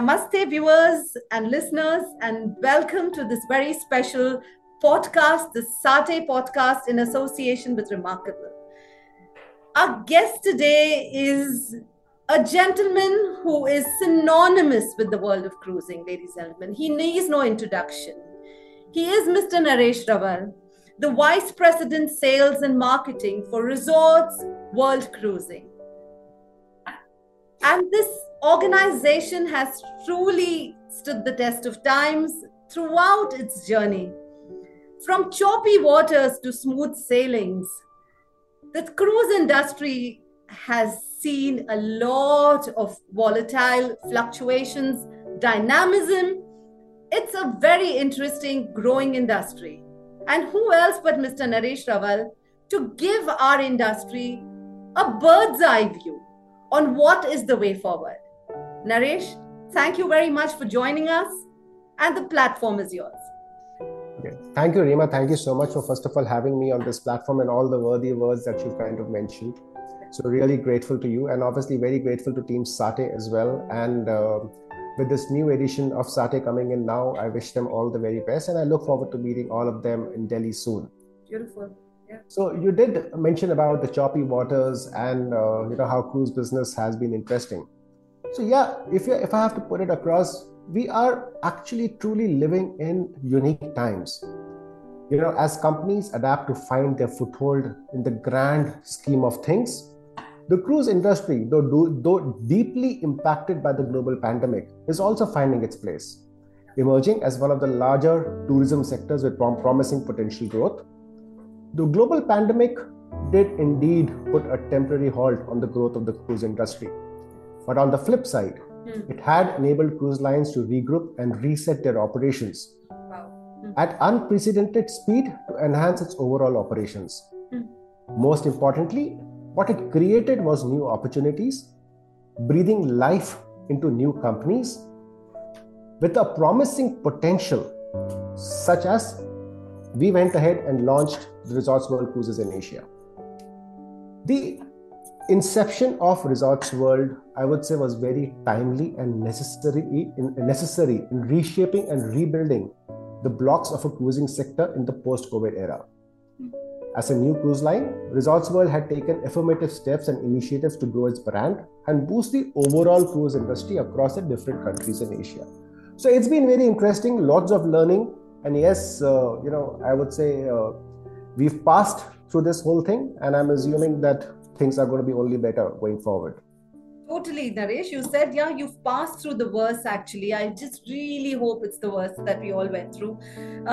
Namaste, viewers and listeners, and welcome to this very special podcast, the SATTE podcast in association with Remarkable. Our guest today is a gentleman who is synonymous with the world of cruising, ladies and gentlemen. He needs no introduction. He is Mr. Naresh Rawal, the Vice President Sales and Marketing for Resorts World Cruising. And this organization has truly stood the test of times throughout its journey. From choppy waters to smooth sailings, the cruise industry has seen a lot of volatile fluctuations, dynamism. It's a very interesting, growing industry. And who else but Mr. Naresh Rawal to give our industry a bird's eye view on what is the way forward? Naresh, thank you very much for joining us, and the platform is yours. Okay. Thank you, Rima. Thank you so much for first of all having me on this platform and all the worthy words that you kind of mentioned. So really grateful to you, and obviously very grateful to Team SATTE as well. And uh, with this new edition of SATTE coming in now, I wish them all the very best, and I look forward to meeting all of them in Delhi soon. Beautiful. Yeah. So you did mention about the choppy waters and uh, you know how cruise business has been interesting. So yeah, if you, if I have to put it across, we are actually truly living in unique times. You know, as companies adapt to find their foothold in the grand scheme of things, the cruise industry, though, though deeply impacted by the global pandemic, is also finding its place, emerging as one of the larger tourism sectors with promising potential growth. The global pandemic did indeed put a temporary halt on the growth of the cruise industry but on the flip side, mm. it had enabled cruise lines to regroup and reset their operations wow. mm. at unprecedented speed to enhance its overall operations. Mm. Most importantly, what it created was new opportunities, breathing life into new companies with a promising potential, such as we went ahead and launched the Resorts World Cruises in Asia. The inception of Resorts World, I would say, was very timely and necessary in, necessary in reshaping and rebuilding the blocks of a cruising sector in the post-COVID era. As a new cruise line, Resorts World had taken affirmative steps and initiatives to grow its brand and boost the overall cruise industry across the different countries in Asia. So it's been very interesting, lots of learning, and yes, uh, you know, I would say uh, we've passed through this whole thing, and I'm assuming that things are going to be only better going forward. Totally naresh. You said yeah you've passed through the worst actually. I just really hope it's the worst that we all went through.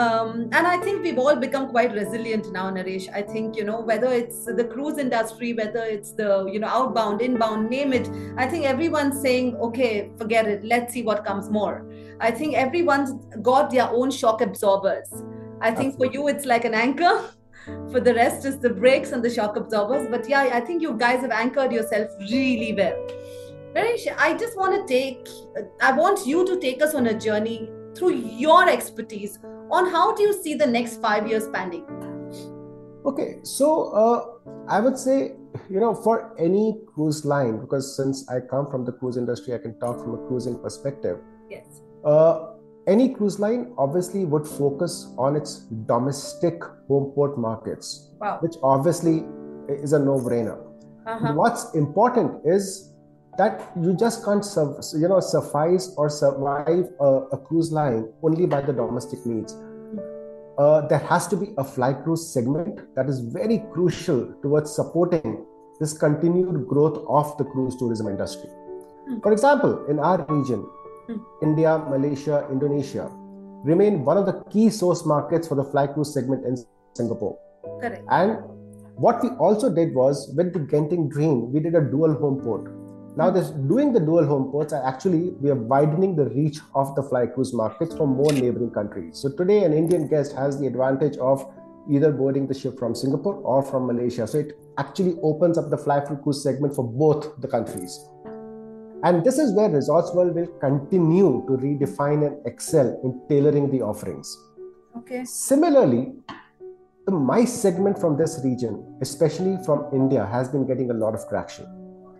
Um, and i think we've all become quite resilient now naresh. I think you know whether it's the cruise industry whether it's the you know outbound inbound name it i think everyone's saying okay forget it. Let's see what comes more. I think everyone's got their own shock absorbers. I think for you it's like an anchor for the rest is the brakes and the shock absorbers. But yeah, I think you guys have anchored yourself really well. Naresh, I just want to take, I want you to take us on a journey through your expertise on how do you see the next five years panning? Okay, so uh, I would say, you know, for any cruise line, because since I come from the cruise industry, I can talk from a cruising perspective. Yes. Uh, any cruise line obviously would focus on its domestic home port markets, wow. which obviously is a no-brainer. Uh-huh. What's important is that you just can't you know suffice or survive a, a cruise line only by the domestic needs. Uh, there has to be a fly cruise segment that is very crucial towards supporting this continued growth of the cruise tourism industry. Mm. For example, in our region, Hmm. Hmm. India, Malaysia, Indonesia remain one of the key source markets for the fly cruise segment in Singapore. Correct. And what we also did was with the Genting Dream, we did a dual home port. Now, this doing the dual home ports, are actually we are widening the reach of the fly cruise markets for more neighboring countries. So today, an Indian guest has the advantage of either boarding the ship from Singapore or from Malaysia. So it actually opens up the fly cruise segment for both the countries. And this is where Resorts World will continue to redefine and excel in tailoring the offerings. Okay. Similarly, the MICE segment from this region, especially from India, has been getting a lot of traction.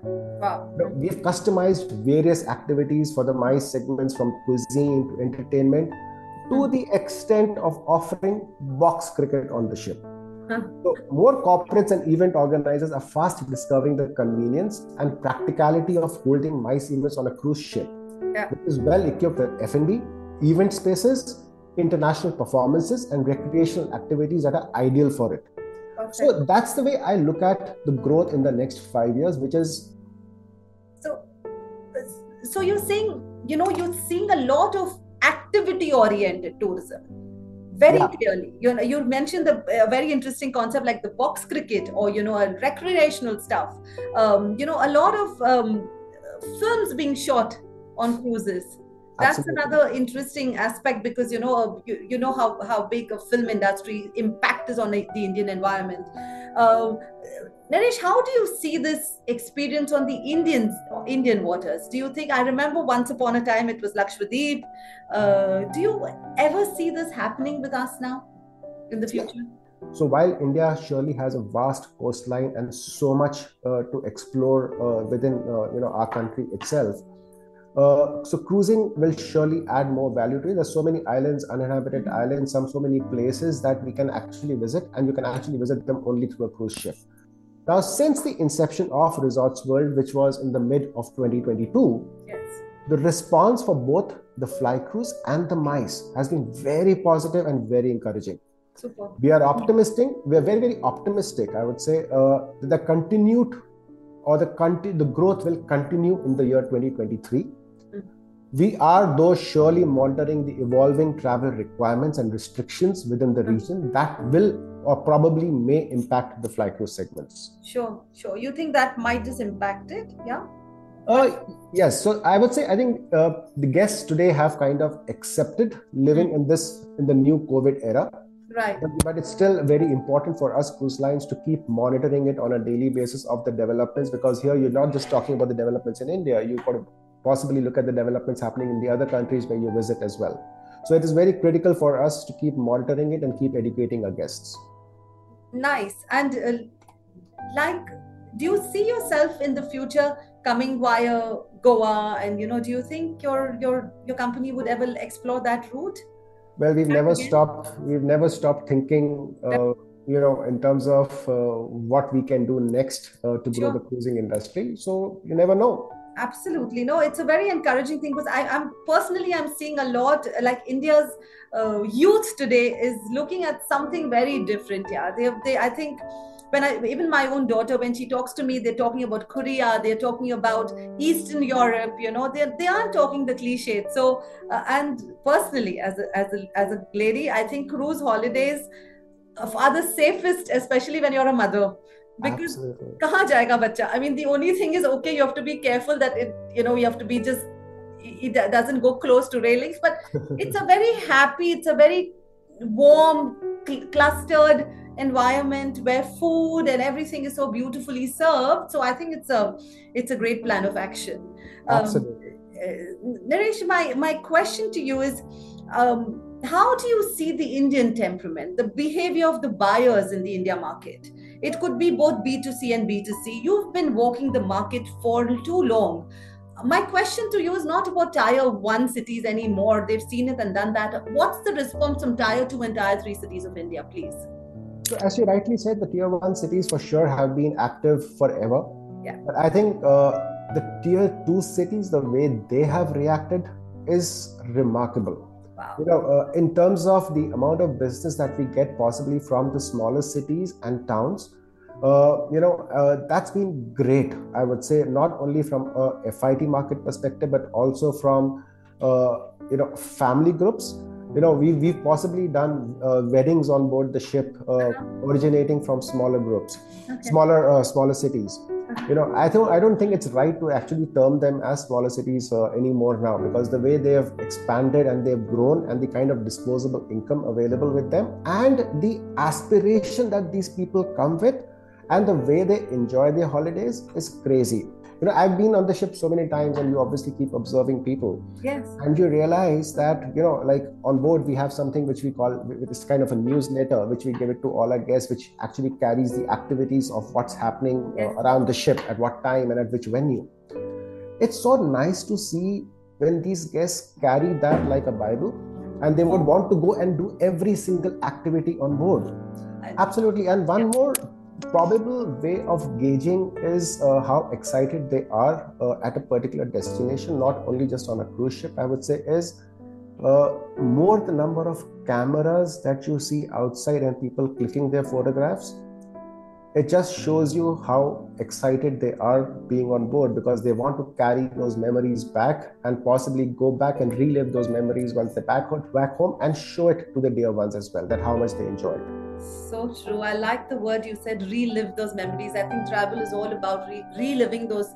Wow. We've customized various activities for the MICE segments from cuisine to entertainment to mm-hmm. the extent of offering box cricket on the ship. Huh. So more corporates and event organizers are fast discovering the convenience and practicality of holding MICE events on a cruise ship, yeah. which is well equipped with F&B, event spaces, international performances, and recreational activities that are ideal for it. Okay. So that's the way I look at the growth in the next five years, which is. So, so you're saying, you know, you're seeing a lot of activity-oriented tourism very yeah. clearly you know you mentioned the uh, very interesting concept like the box cricket or you know recreational stuff um, you know a lot of um, films being shot on cruises that's Absolutely. another interesting aspect because you know you, you know how, how big a film industry impact is on the, indian environment uh, Naresh, how do you see this experience on the Indian Indian waters? Do you think I remember once upon a time it was Lakshadweep? Uh, do you ever see this happening with us now in the future? So while India surely has a vast coastline and so much uh, to explore uh, within uh, you know our country itself, uh, so cruising will surely add more value to it. There's so many islands, uninhabited islands, some so many places that we can actually visit, and you can actually visit them only through a cruise ship. Now, since the inception of Resorts World, which was in the mid of 2022, yes. the response for both the fly cruise and the MICE has been very positive and very encouraging. Super. We are optimistic. We are very, very optimistic. I would say uh, the continued or the conti- the growth will continue in the year 2023. We are, though, surely monitoring the evolving travel requirements and restrictions within the mm. region that will or probably may impact the fly cruise segments. Sure, sure. You think that might just impact it? Yeah. Uh, yes. So I would say I think uh, the guests today have kind of accepted living mm-hmm. in this in the new COVID era. Right. But, but, it's still very important for us cruise lines to keep monitoring it on a daily basis of the developments because here you're not just talking about the developments in India. You've got to possibly look at the developments happening in the other countries where you visit as well. So it is very critical for us to keep monitoring it and keep educating our guests nice and uh, like do you see yourself in the future coming via goa and you know do you think your your your company would ever explore that route well we've never again? stopped we've never stopped thinking uh, you know in terms of uh, what we can do next uh, to grow sure. the cruising industry so you never know absolutely no it's a very encouraging thing because I, am personally i'm seeing a lot like india's uh, youth today is looking at something very different yeah they, have they i think when I even my own daughter, when she talks to me, they're talking about Korea, they're talking about Eastern Europe. You know, they they aren't talking the cliche. So, uh, and personally, as a, as a as a lady, I think cruise holidays are the safest, especially when you're a mother because kahan jayega bacha i mean the only thing is okay you have to be careful that it you know you have to be just it doesn't go close to railings but it's a very happy it's a very warm cl- clustered environment where food and everything is so beautifully served. So i think it's a it's a great plan of action. Um, absolutely. uh, naresh my my question to you is um, how do you see the indian temperament the behavior of the buyers in the india market it could be both B2C and B2C. You've been walking the market for too long. My question to you is not about tier one cities anymore. They've seen it and done that. What's the response from tier two and tier three cities of India, please? So, as you rightly said, the tier one cities for sure have been active forever. Yeah. But I think uh, the tier two cities, the way they have reacted is remarkable. Wow. You know, uh, in terms of the amount of business that we get possibly from the smaller cities and towns, uh, you know, uh, that's been great. I would say not only from a FIT market perspective, but also from uh, you know family groups. You know, we we've possibly done uh, weddings on board the ship, uh, uh-huh. originating from smaller groups, okay. smaller smaller cities you know i think i don't think it's right to actually term them as smaller cities uh, anymore now because the way they have expanded and they've grown and the kind of disposable income available with them and the aspiration that these people come with and the way they enjoy their holidays is crazy you know i've been on the ship so many times and you obviously keep observing people. Yes. And you realize that you know like on board we have something which we call this kind of a newsletter which we give it to all our guests which actually carries the activities of what's happening uh, yes. uh, around the ship at what time and at which venue. It's so nice to see when these guests carry that like a bible and they would want to go and do every single activity on board. Absolutely. And one more probable way of gauging is uh, how excited they are uh, at a particular destination not only just on a cruise ship i would say is uh, more the number of cameras that you see outside and people clicking their photographs. It just shows you how excited they are being on board because they want to carry those memories back and possibly go back and relive those memories once they're back, back home and show it to the dear ones as well that how much they enjoyed so true. I like the word you said, relive those memories. I think travel is all about re- reliving those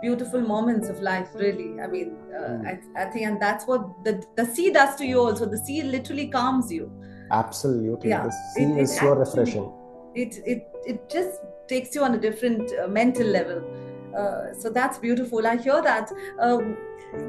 beautiful moments of life, really. I mean, uh, mm. I, I, think, and that's what the, the sea does to you also. The sea literally calms you. Absolutely. Yeah. The sea it, is it so actually, refreshing. It, it, it just takes you on a different uh, mental level. Uh, so that's beautiful. I hear that. Um,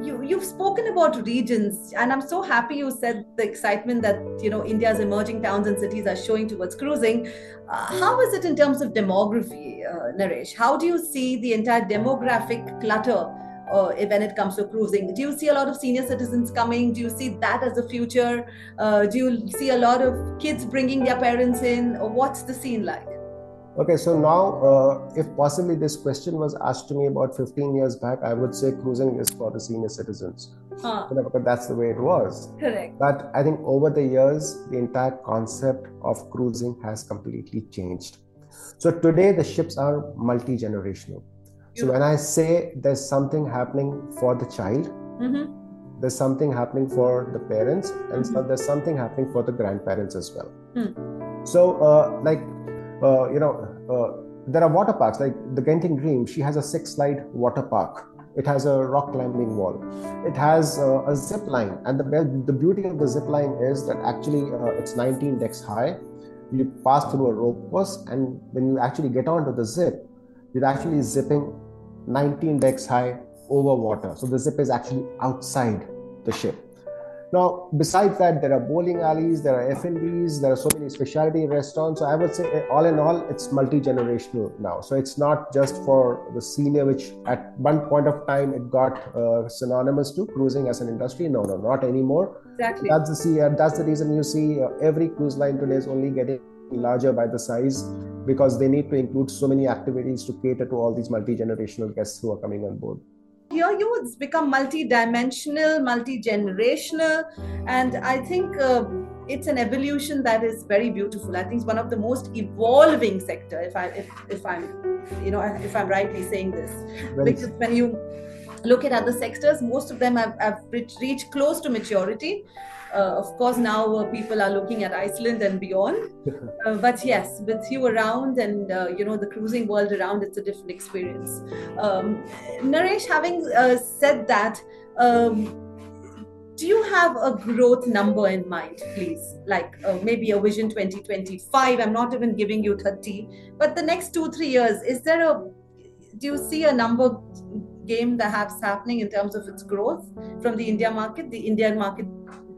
you you've spoken about regions and i'm so happy you said the excitement that you know india's emerging towns and cities are showing towards cruising. Uh, how is it in terms of demography uh, naresh? How do you see the entire demographic clutter uh, when it comes to cruising? Do you see a lot of senior citizens coming? Do you see that as a future? Uh, do you see a lot of kids bringing their parents in? Or what's the scene like Okay, so now, uh, if possibly this question was asked to me about 15 years back, I would say cruising is for the senior citizens. Huh. You know, because that's the way it was. Correct. But I think over the years, the entire concept of cruising has completely changed. So today, the ships are multi generational. So when I say there's something happening for the child, mm-hmm. there's something happening for the parents, and mm-hmm. so there's something happening for the grandparents as well. Mm. So, uh, like uh, you know, uh, there are water parks like the Genting Dream. She has a six-slide water park. It has a rock climbing wall. It has uh, a zip line, and the the beauty of the zip line is that actually uh, it's 19 decks high. You pass through a rope course, and when you actually get onto the zip, you're actually zipping 19 decks high over water. So the zip is actually outside the ship. Now, besides that, there are bowling alleys, there are F&Bs, there are so many specialty restaurants. So I would say, all in all, it's multi-generational now. So it's not just for the senior, which at one point of time it got uh, synonymous to cruising as an industry. No, no, not anymore. Exactly. That's the see, uh, that's the reason you see uh, every cruise line today is only getting larger by the size because they need to include so many activities to cater to all these multi-generational guests who are coming on board here you it's become multi-dimensional multi-generational and i think uh, it's an evolution that is very beautiful. I think it's one of the most evolving sector if i if, if i'm you know if i'm rightly saying this. Because when you look at other sectors most of them have, have reached close to maturity of course, now uh, people are looking at Iceland and beyond. Uh, but yes, with you around and uh, you know the cruising world around, it's a different experience. Um, Naresh, having uh, said that, um, do you have a growth number in mind, please? Like uh, maybe a vision 2025. I'm not even giving you 30, but the next two three years, is there a do you see a number game that has happening in terms of its growth from the India market, the Indian market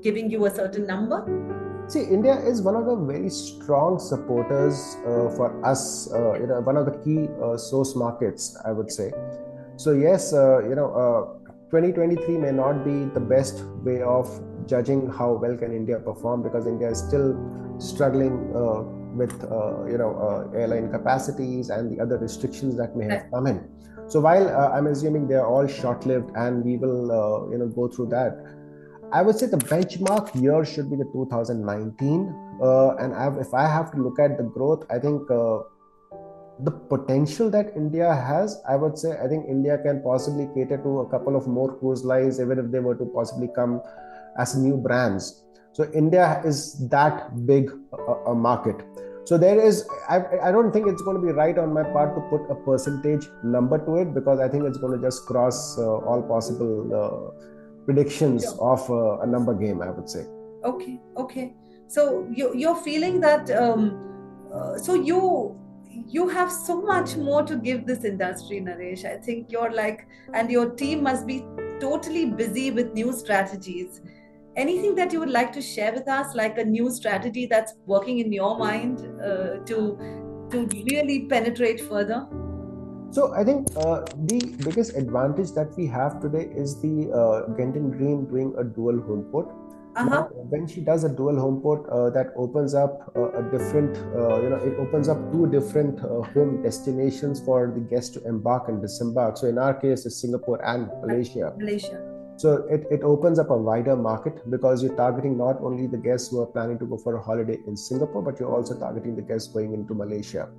giving you a certain number? See, India is one of the very strong supporters uh, for us. Uh, you know, one of the key uh, source markets, I would say. So yes, uh, you know, uh, 2023 may not be the best way of judging how well can India perform because India is still struggling uh, with you know airline capacities and the other restrictions that may have come in. So while I'm assuming they are all short-lived and we will you know go through that I would say the benchmark year should be the 2019. Uh, and I've, if I have to look at the growth, I think uh, the potential that India has, I would say, I think India can possibly cater to a couple of more cruise lines, even if they were to possibly come as new brands. So India is that big a, a market. So there is, I, I don't think it's going to be right on my part to put a percentage number to it because I think it's going to just cross uh, all possible uh, predictions yeah. of uh, a number game i would say okay okay so you, you're feeling that um, uh, so you you have so much more to give this industry, Naresh. I think you're like, and your team must be totally busy with new strategies. Anything that you would like to share with us, like a new strategy that's working in your mind uh, to to really penetrate further? So I think uh, the biggest advantage that we have today is the uh, Genting Dream doing a dual home port. Uh-huh. Now, when she does a dual home port, uh, that opens up uh, a different, uh, you know, it opens up two different uh, home destinations for the guests to embark and disembark. So in our case, it's Singapore and Malaysia. Malaysia. So it, it opens up a wider market because you're targeting not only the guests who are planning to go for a holiday in Singapore, but you're also targeting the guests going into Malaysia.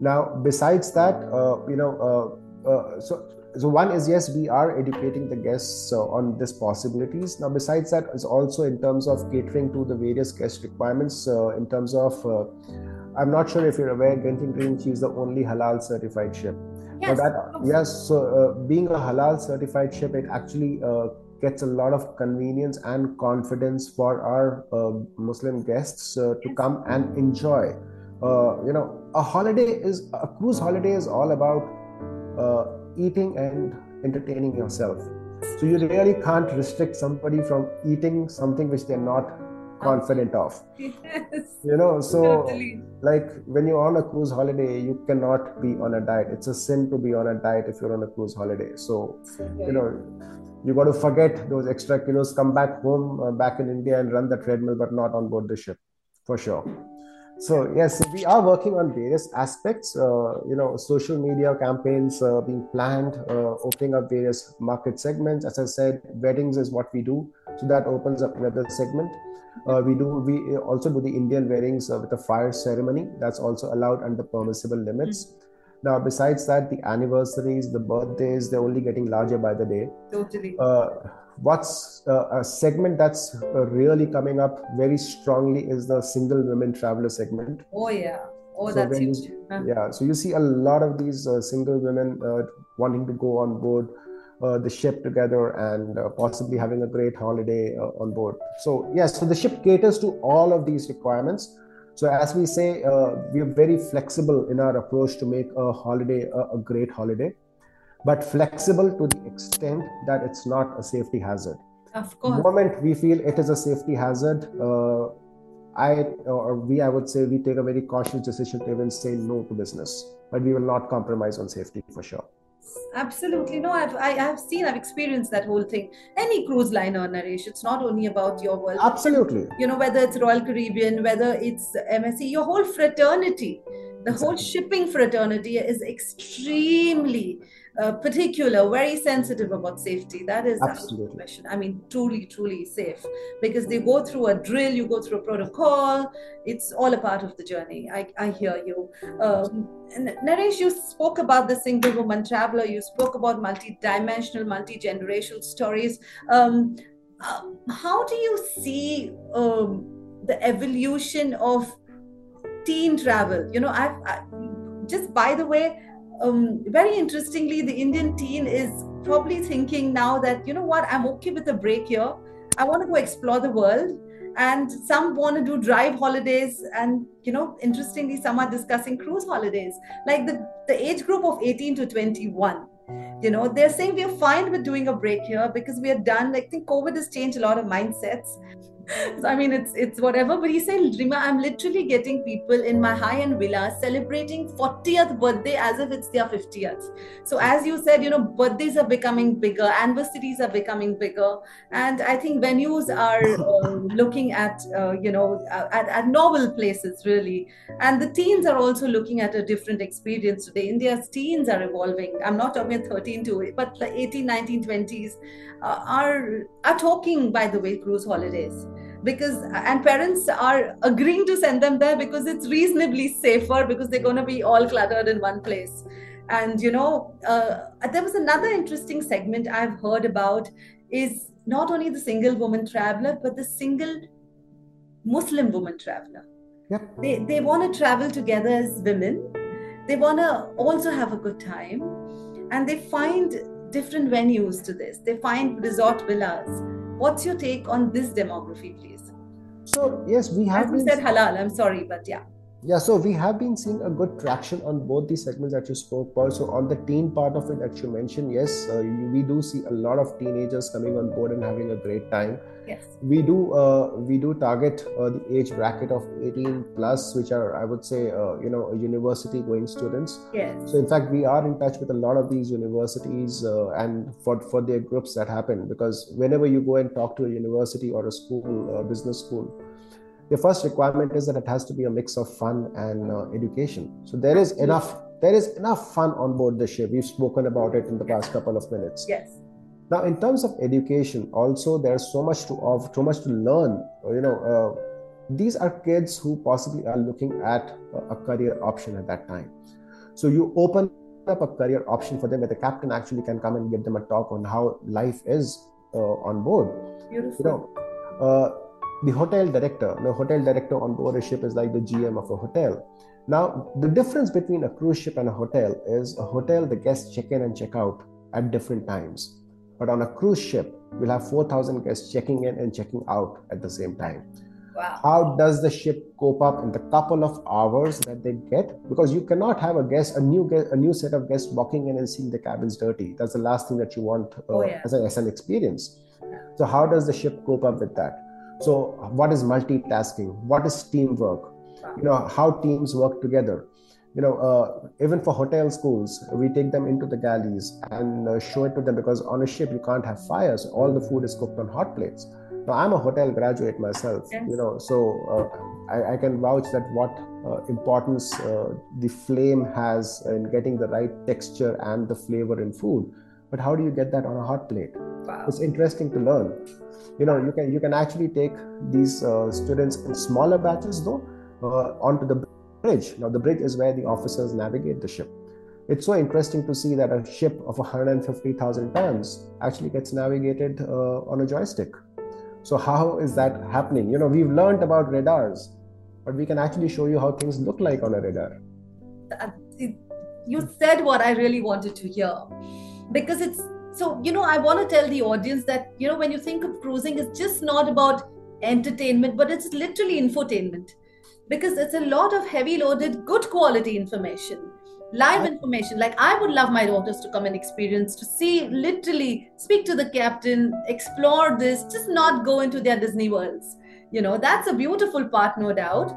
Now, besides that, uh, you know, uh, uh, so so one is yes, we are educating the guests uh, on these possibilities. Now, besides that, is also in terms of catering to the various guest requirements. Uh, in terms of, uh, I'm not sure if you're aware, Genting Dream is the only halal certified ship. Yes, that, yes. So being a halal certified ship, it actually gets a lot of convenience and confidence for our uh, Muslim guests uh, to come and enjoy uh, you know a holiday is a cruise holiday is all about uh, eating and entertaining yourself so you really can't restrict somebody from eating something which they're not confident of yes. you know so totally. like when you're on a cruise holiday you cannot be on a diet it's a sin to be on a diet if you're on a cruise holiday so okay. you know you got to forget those extra kilos come back home uh, back in india and run the treadmill but not on board the ship for sure so yes, we are working on various aspects. Uh, you know, social media campaigns uh, being planned, uh, opening up various market segments. As I said, weddings is what we do, so that opens up another segment. Uh, we do we also do the Indian weddings uh, with a fire ceremony. That's also allowed under permissible limits. Mm-hmm. Now, besides that, the anniversaries, the birthdays, they're only getting larger by the day. Totally. Uh, what's uh, a segment that's uh, really coming up very strongly is the single women traveler segment. Oh yeah. Oh so that's huge. huh? yeah so you see a lot of these uh, single women uh, wanting to go on board uh, the ship together and uh, possibly having a great holiday on board. So yes so the ship caters to all of these requirements so as we say we are very flexible in our approach to make a holiday a, a great holiday but flexible to the extent that it's not a safety hazard. Of course. The moment we feel it is a safety hazard, uh, I or we, I would say, we take a very cautious decision to even say no to business, but we will not compromise on safety for sure. Absolutely, no. I've I, have seen, I've experienced that whole thing. Any cruise liner, Naresh, it's not only about your world. Absolutely. You know, whether it's Royal Caribbean, whether it's MSC, your whole fraternity, the exactly. whole shipping fraternity is extremely uh, particular, very sensitive about safety. That is absolutely question. I mean, truly, truly safe because they go through a drill, you go through a protocol. It's all a part of the journey. I, I hear you. Um, Naresh, you spoke about the single woman traveler. You spoke about multi-dimensional, multi-generational stories. Um, how do you see um, the evolution of teen travel? You know, I've I, just by the way um, very interestingly, the Indian teen is probably thinking now that, you know what, I'm okay with a break here. I want to go explore the world. And some want to do drive holidays. And, you know, interestingly, some are discussing cruise holidays. Like the, the age group of 18 to 21 you know they're saying we're fine with doing a break here because we are done i think covid has changed a lot of mindsets so, I mean, it's it's whatever. But he said, Rima, I'm literally getting people in my high-end villa celebrating 40th birthday as if it's their 50th. So as you said, you know, birthdays are becoming bigger, anniversaries are becoming bigger, and I think venues are uh, looking at uh, you know at, at novel places really, and the teens are also looking at a different experience today. India's teens are evolving. I'm not talking 13 to but the 18, 19, 20s uh, are are talking by the way cruise holidays because and parents are agreeing to send them there because it's reasonably safer because they're going to be all cluttered in one place. And you know uh, there was another interesting segment i've heard about is not only the single woman traveler but the single muslim woman traveler. Yep. they, they want to travel together as women. They want to also have a good time. And they find different venues to this. They find resort villas What's your take on this demography, please? So yes, we have. As you said halal. I'm sorry, but yeah. Yeah, so we have been seeing a good traction on both the segments that you spoke about. So on the teen part of it that you mentioned, yes, uh, we do see a lot of teenagers coming on board and having a great time. Yes. We do uh, we do target uh, the age bracket of 18 plus, which are I would say uh, you know university going students. Yes. So in fact, we are in touch with a lot of these universities uh, and for for their groups that happen because whenever you go and talk to a university or a school, uh, business school the first requirement is that it has to be a mix of fun and uh, education. So there is enough there is enough fun on board the ship. We've spoken about it in the past couple of minutes. Yes. Now in terms of education also there's so much to of so much to learn you know uh, these are kids who possibly are looking at a career option at that time. So you open up a career option for them where the captain actually can come and give them a talk on how life is uh, on board. Beautiful. you know uh, the hotel director, the hotel director on board a ship is like the GM of a hotel. Now, the difference between a cruise ship and a hotel is a hotel, the guests check in and check out at different times. But on a cruise ship, we'll have 4,000 guests checking in and checking out at the same time. Wow. How does the ship cope up in the couple of hours that they get? Because you cannot have a guest, a new guest, a new set of guests walking in and seeing the cabins dirty. That's the last thing that you want uh, oh, yeah. as, a, as an experience. So how does the ship cope up with that? So, what is multitasking? What is teamwork? You know, how teams work together. You know, uh, even for hotel schools, we take them into the galleys and uh, show it to them because on a ship you can't have fires. All the food is cooked on hot plates. Now, I'm a hotel graduate myself. Yes. You know, so uh, I, I, can vouch that what uh, importance uh, the flame has in getting the right texture and the flavor in food. But how do you get that on a hot plate? Wow. It's interesting to learn. You know you can you can actually take these uh, students in smaller batches though uh, onto the bridge. Now the bridge is where the officers navigate the ship. It's so interesting to see that a ship of 150000 tons actually gets navigated uh, on a joystick. So how is that happening? You know we've learned about radars but we can actually show you how things look like on a radar. You said what i really wanted to hear because it's so you know i want to tell the audience that you know when you think of cruising it's just not about entertainment but it's literally infotainment. Because it's a lot of heavy loaded good quality information live information. Like i would love my daughters to come and experience to see literally speak to the captain explore this just not go into their disney worlds. You know that's a beautiful part no doubt.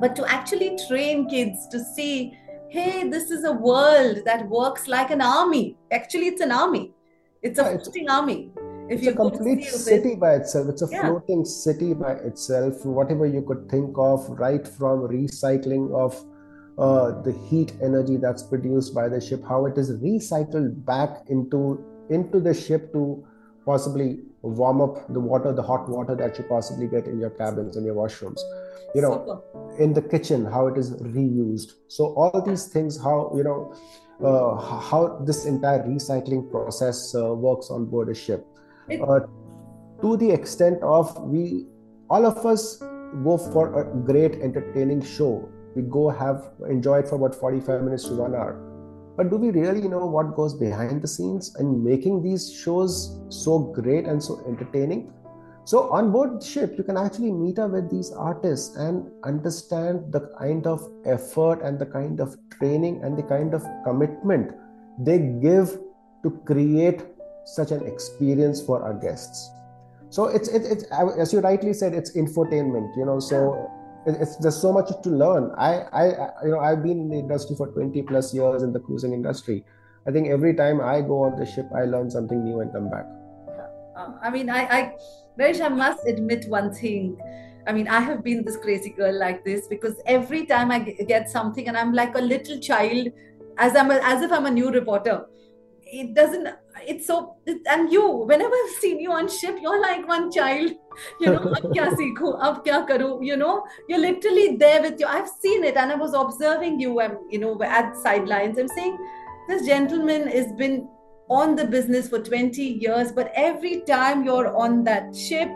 But to actually train kids to see hey this is a world that works like an army actually it's an army it's a yeah, floating army. If it's a complete city by itself. It's a yeah. floating city by itself. Whatever you could think of, right from recycling of uh, the heat energy that's produced by the ship, how it is recycled back into into the ship to possibly warm up the water, the hot water that you possibly get in your cabins and your washrooms. You know, Super. in the kitchen, how it is reused. So all these things, how you know uh, how this entire recycling process uh, works on board a ship. Uh, to the extent of we, all of us go for a great entertaining show. We go have enjoy it for about 45 minutes to one hour. But do we really know what goes behind the scenes in making these shows so great and so entertaining? So on board ship, you can actually meet up with these artists and understand the kind of effort and the kind of training and the kind of commitment they give to create such an experience for our guests. So it's it, it's as you rightly said, it's infotainment. You know, so it's there's so much to learn. I I you know I've been in the industry for 20 plus years in the cruising industry. I think every time I go on the ship, I learn something new and come back. Um, I mean, I, I Naresh, I must admit one thing. I mean, I have been this crazy girl like this because every time I get something and I'm like a little child, as I'm a, as if I'm a new reporter. It doesn't. It's so. It, and you, whenever I've seen you on ship, you're like one child. You know, ab kya seekho, ab kya karu. You know, you're literally there with you. I've seen it, and I was observing you. Um, you know, at sidelines. I'm saying, this gentleman has been on the business for 20 years, but every time you're on that ship,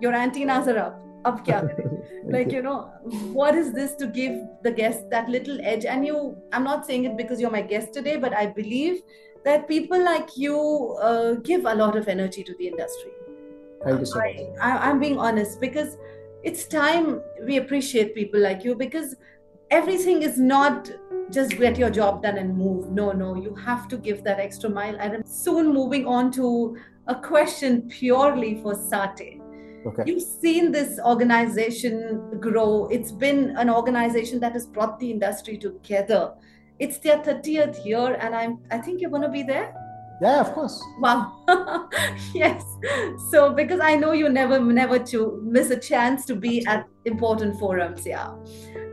your antennas are up. Up like you know, what is this to give the guest that little edge? And you, I'm not saying it because you're my guest today, but I believe that people like you uh, give a lot of energy to the industry. Thank you so much. I, I'm being honest because it's time we appreciate people like you because everything is not just get your job done and move. No, no, you have to give that extra mile. And I'm soon moving on to a question purely for SATTE. Okay. You've seen this organization grow. It's been an organization that has brought the industry together. It's their 30th year, and I'm I think you're gonna be there. Yeah, of course. Wow. yes. So because I know you never never to miss a chance to be at important forums. Yeah.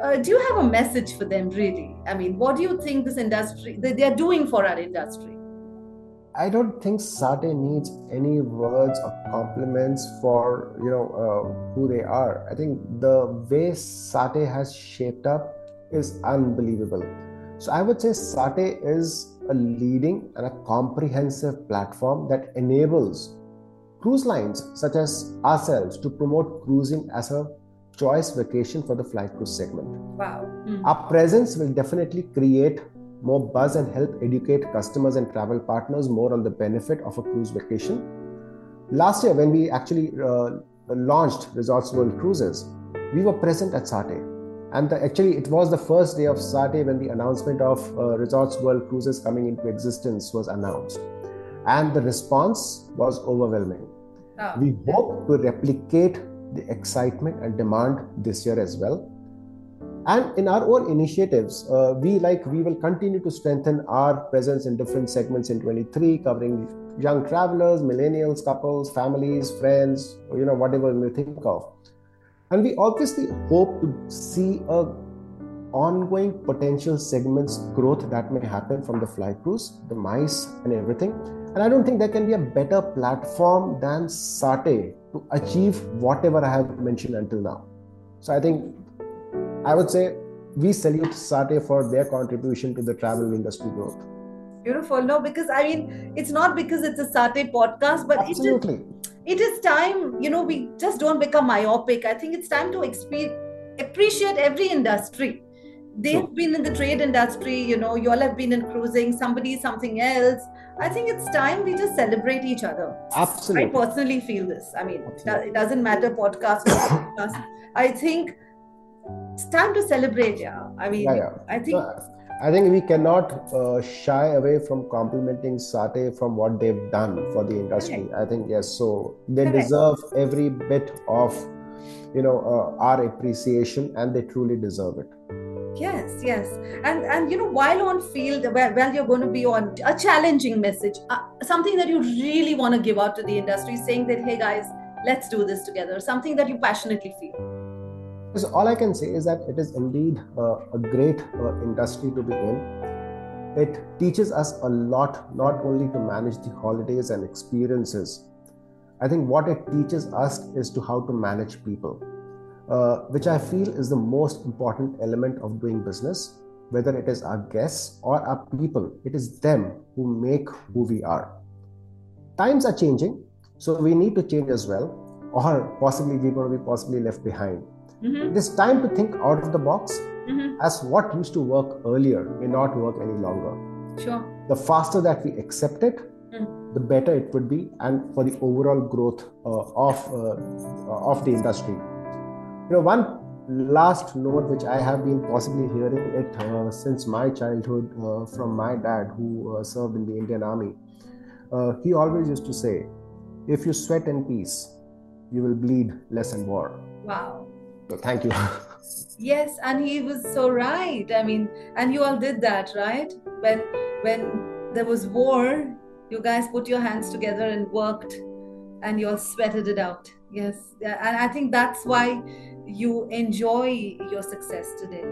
Uh, do you have a message for them really? I mean, what do you think this industry they, they're doing for our industry? I don't think SATTE needs any words or compliments for you know uh, who they are. I think the way SATTE has shaped up is unbelievable. So I would say SATTE is a leading and a comprehensive platform that enables cruise lines such as ourselves to promote cruising as a choice vacation for the fly cruise segment. Wow. Mm. Our presence will definitely create more buzz and help educate customers and travel partners more on the benefit of a cruise vacation. Last year, when we actually uh, launched Resorts World Cruises, we were present at SATTE. And the, actually, it was the first day of SATTE when the announcement of uh, Resorts World Cruises coming into existence was announced. And the response was overwhelming. Oh. We hope to replicate the excitement and demand this year as well and in our own initiatives uh, we like we will continue to strengthen our presence in different segments in 23 covering young travelers millennials couples families friends you know whatever you think of and we obviously hope to see a ongoing potential segments growth that may happen from the fly cruise the MICE and everything and i don't think there can be a better platform than SATTE to achieve whatever i have mentioned until now so i think I would say we salute SATTE for their contribution to the travel industry growth. Beautiful. No, because I mean, it's not because it's a SATTE podcast, but Absolutely. it is, it is time, you know, we just don't become myopic. I think it's time to appreciate every industry. They've True. been in the trade industry, you know, you all have been in cruising, somebody something else. I think it's time we just celebrate each other. Absolutely. I personally feel this. I mean, Absolutely. it doesn't matter podcast or podcast. I think it's time to celebrate. Yeah. I mean, Yeah, yeah. I think Uh, I think we cannot uh, shy away from complimenting SATTE from what they've done for the industry. I think yes, so they Correct. deserve every bit of you know uh, our appreciation, and they truly deserve it. Yes, yes, and and you know while on field, well, well you're going to be on a challenging message, uh, something that you really want to give out to the industry, saying that hey guys, let's do this together, something that you passionately feel. So all I can say is that it is indeed uh, a great uh, industry to be in. It teaches us a lot, not only to manage the holidays and experiences. I think what it teaches us is to how to manage people, uh, which I feel is the most important element of doing business. Whether it is our guests or our people, it is them who make who we are. Times are changing, so we need to change as well, or possibly we're going to be possibly left behind. Mm-hmm, It is time to think out of the box mm-hmm, as what used to work earlier may not work any longer. sure. The faster that we accept it, Mm. the better it would be, and for the overall growth uh, of uh, uh, of the industry. You know, one last note which I have been possibly hearing it uh, since my childhood uh, from my dad, who uh, served in the Indian Army. Uh, he always used to say, "If you sweat in peace, you will bleed less in war." Wow. Thank you. Yes, and he was so right. I mean, and you all did that, right? When when there was war, you guys put your hands together and worked, and you all sweated it out. Yes, and I think that's why you enjoy your success today,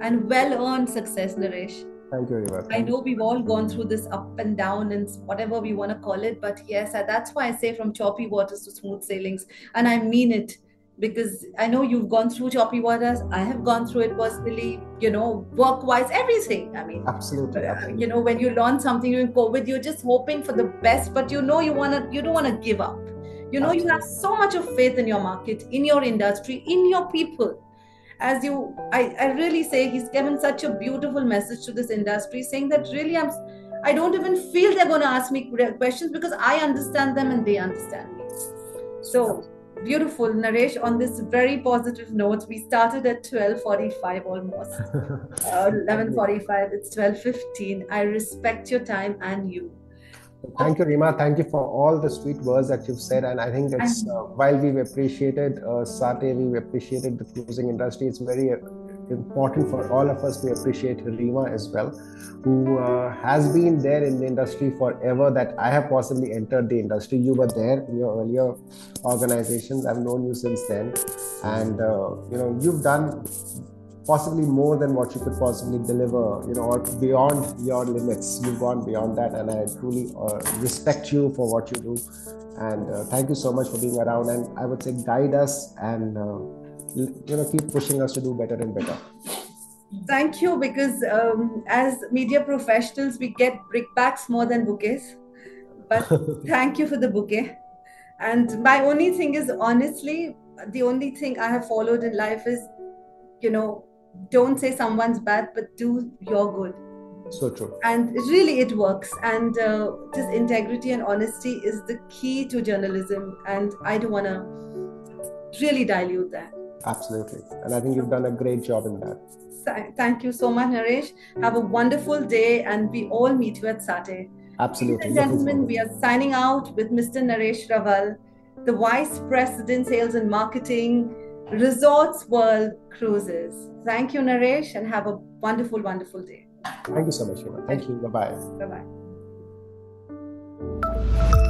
and well-earned success, Naresh. thank you very much. I know we've all gone through this up and down and whatever we want to call it, but yes, that's why I say from choppy waters to smooth sailings, and I mean it because I know you've gone through choppy waters. I have gone through it personally, you know, work wise, everything. I mean, Absolutely, uh, absolutely. you know, when you launch something during COVID, you're just hoping for the best, but you know, you wanna, you don't want to give up. You know, you have so much of faith in your market, in your industry, in your people. As you, I, I really say he's given such a beautiful message to this industry, saying that really I'm, I don't even feel they're going to ask me questions because I understand them and they understand me. So beautiful naresh on this very positive note we started at 12.45 almost uh, 11.45 it's 12.15 i respect your time and you Thank you, Rima. Thank you for all the sweet words that you've said. And I think it's uh, while we've appreciated uh, Sate, we've appreciated the cruising industry. It's very important for all of us to appreciate Rima as well, who uh, has been there in the industry forever. That I have possibly entered the industry. You were there in your earlier organizations. I've known you since then, and uh, you know you've done possibly more than what you could possibly deliver, you know, or beyond your limits. You've gone beyond that, and I truly uh, respect you for what you do. And uh, thank you so much for being around. And I would say guide us and uh, you know keep pushing us to do better and better. Thank you, because um, as media professionals, we get brickbats more than bouquets. But thank you for the bouquet. And my only thing is, honestly, the only thing I have followed in life is, you know, don't say someone's bad but do your good so true and really it works and uh, this integrity and honesty is the key to journalism and i don't want to really dilute that absolutely and i think you've done a great job in that thank you so much naresh have a wonderful day and we all meet you at SATTE absolutely Ladies and gentlemen we are signing out with mr naresh Rawal the vice president sales and marketing Resorts World Cruises. Thank you, Naresh, and have a wonderful, wonderful day. Thank you so much, Hima. Thank you. Bye bye. Bye bye.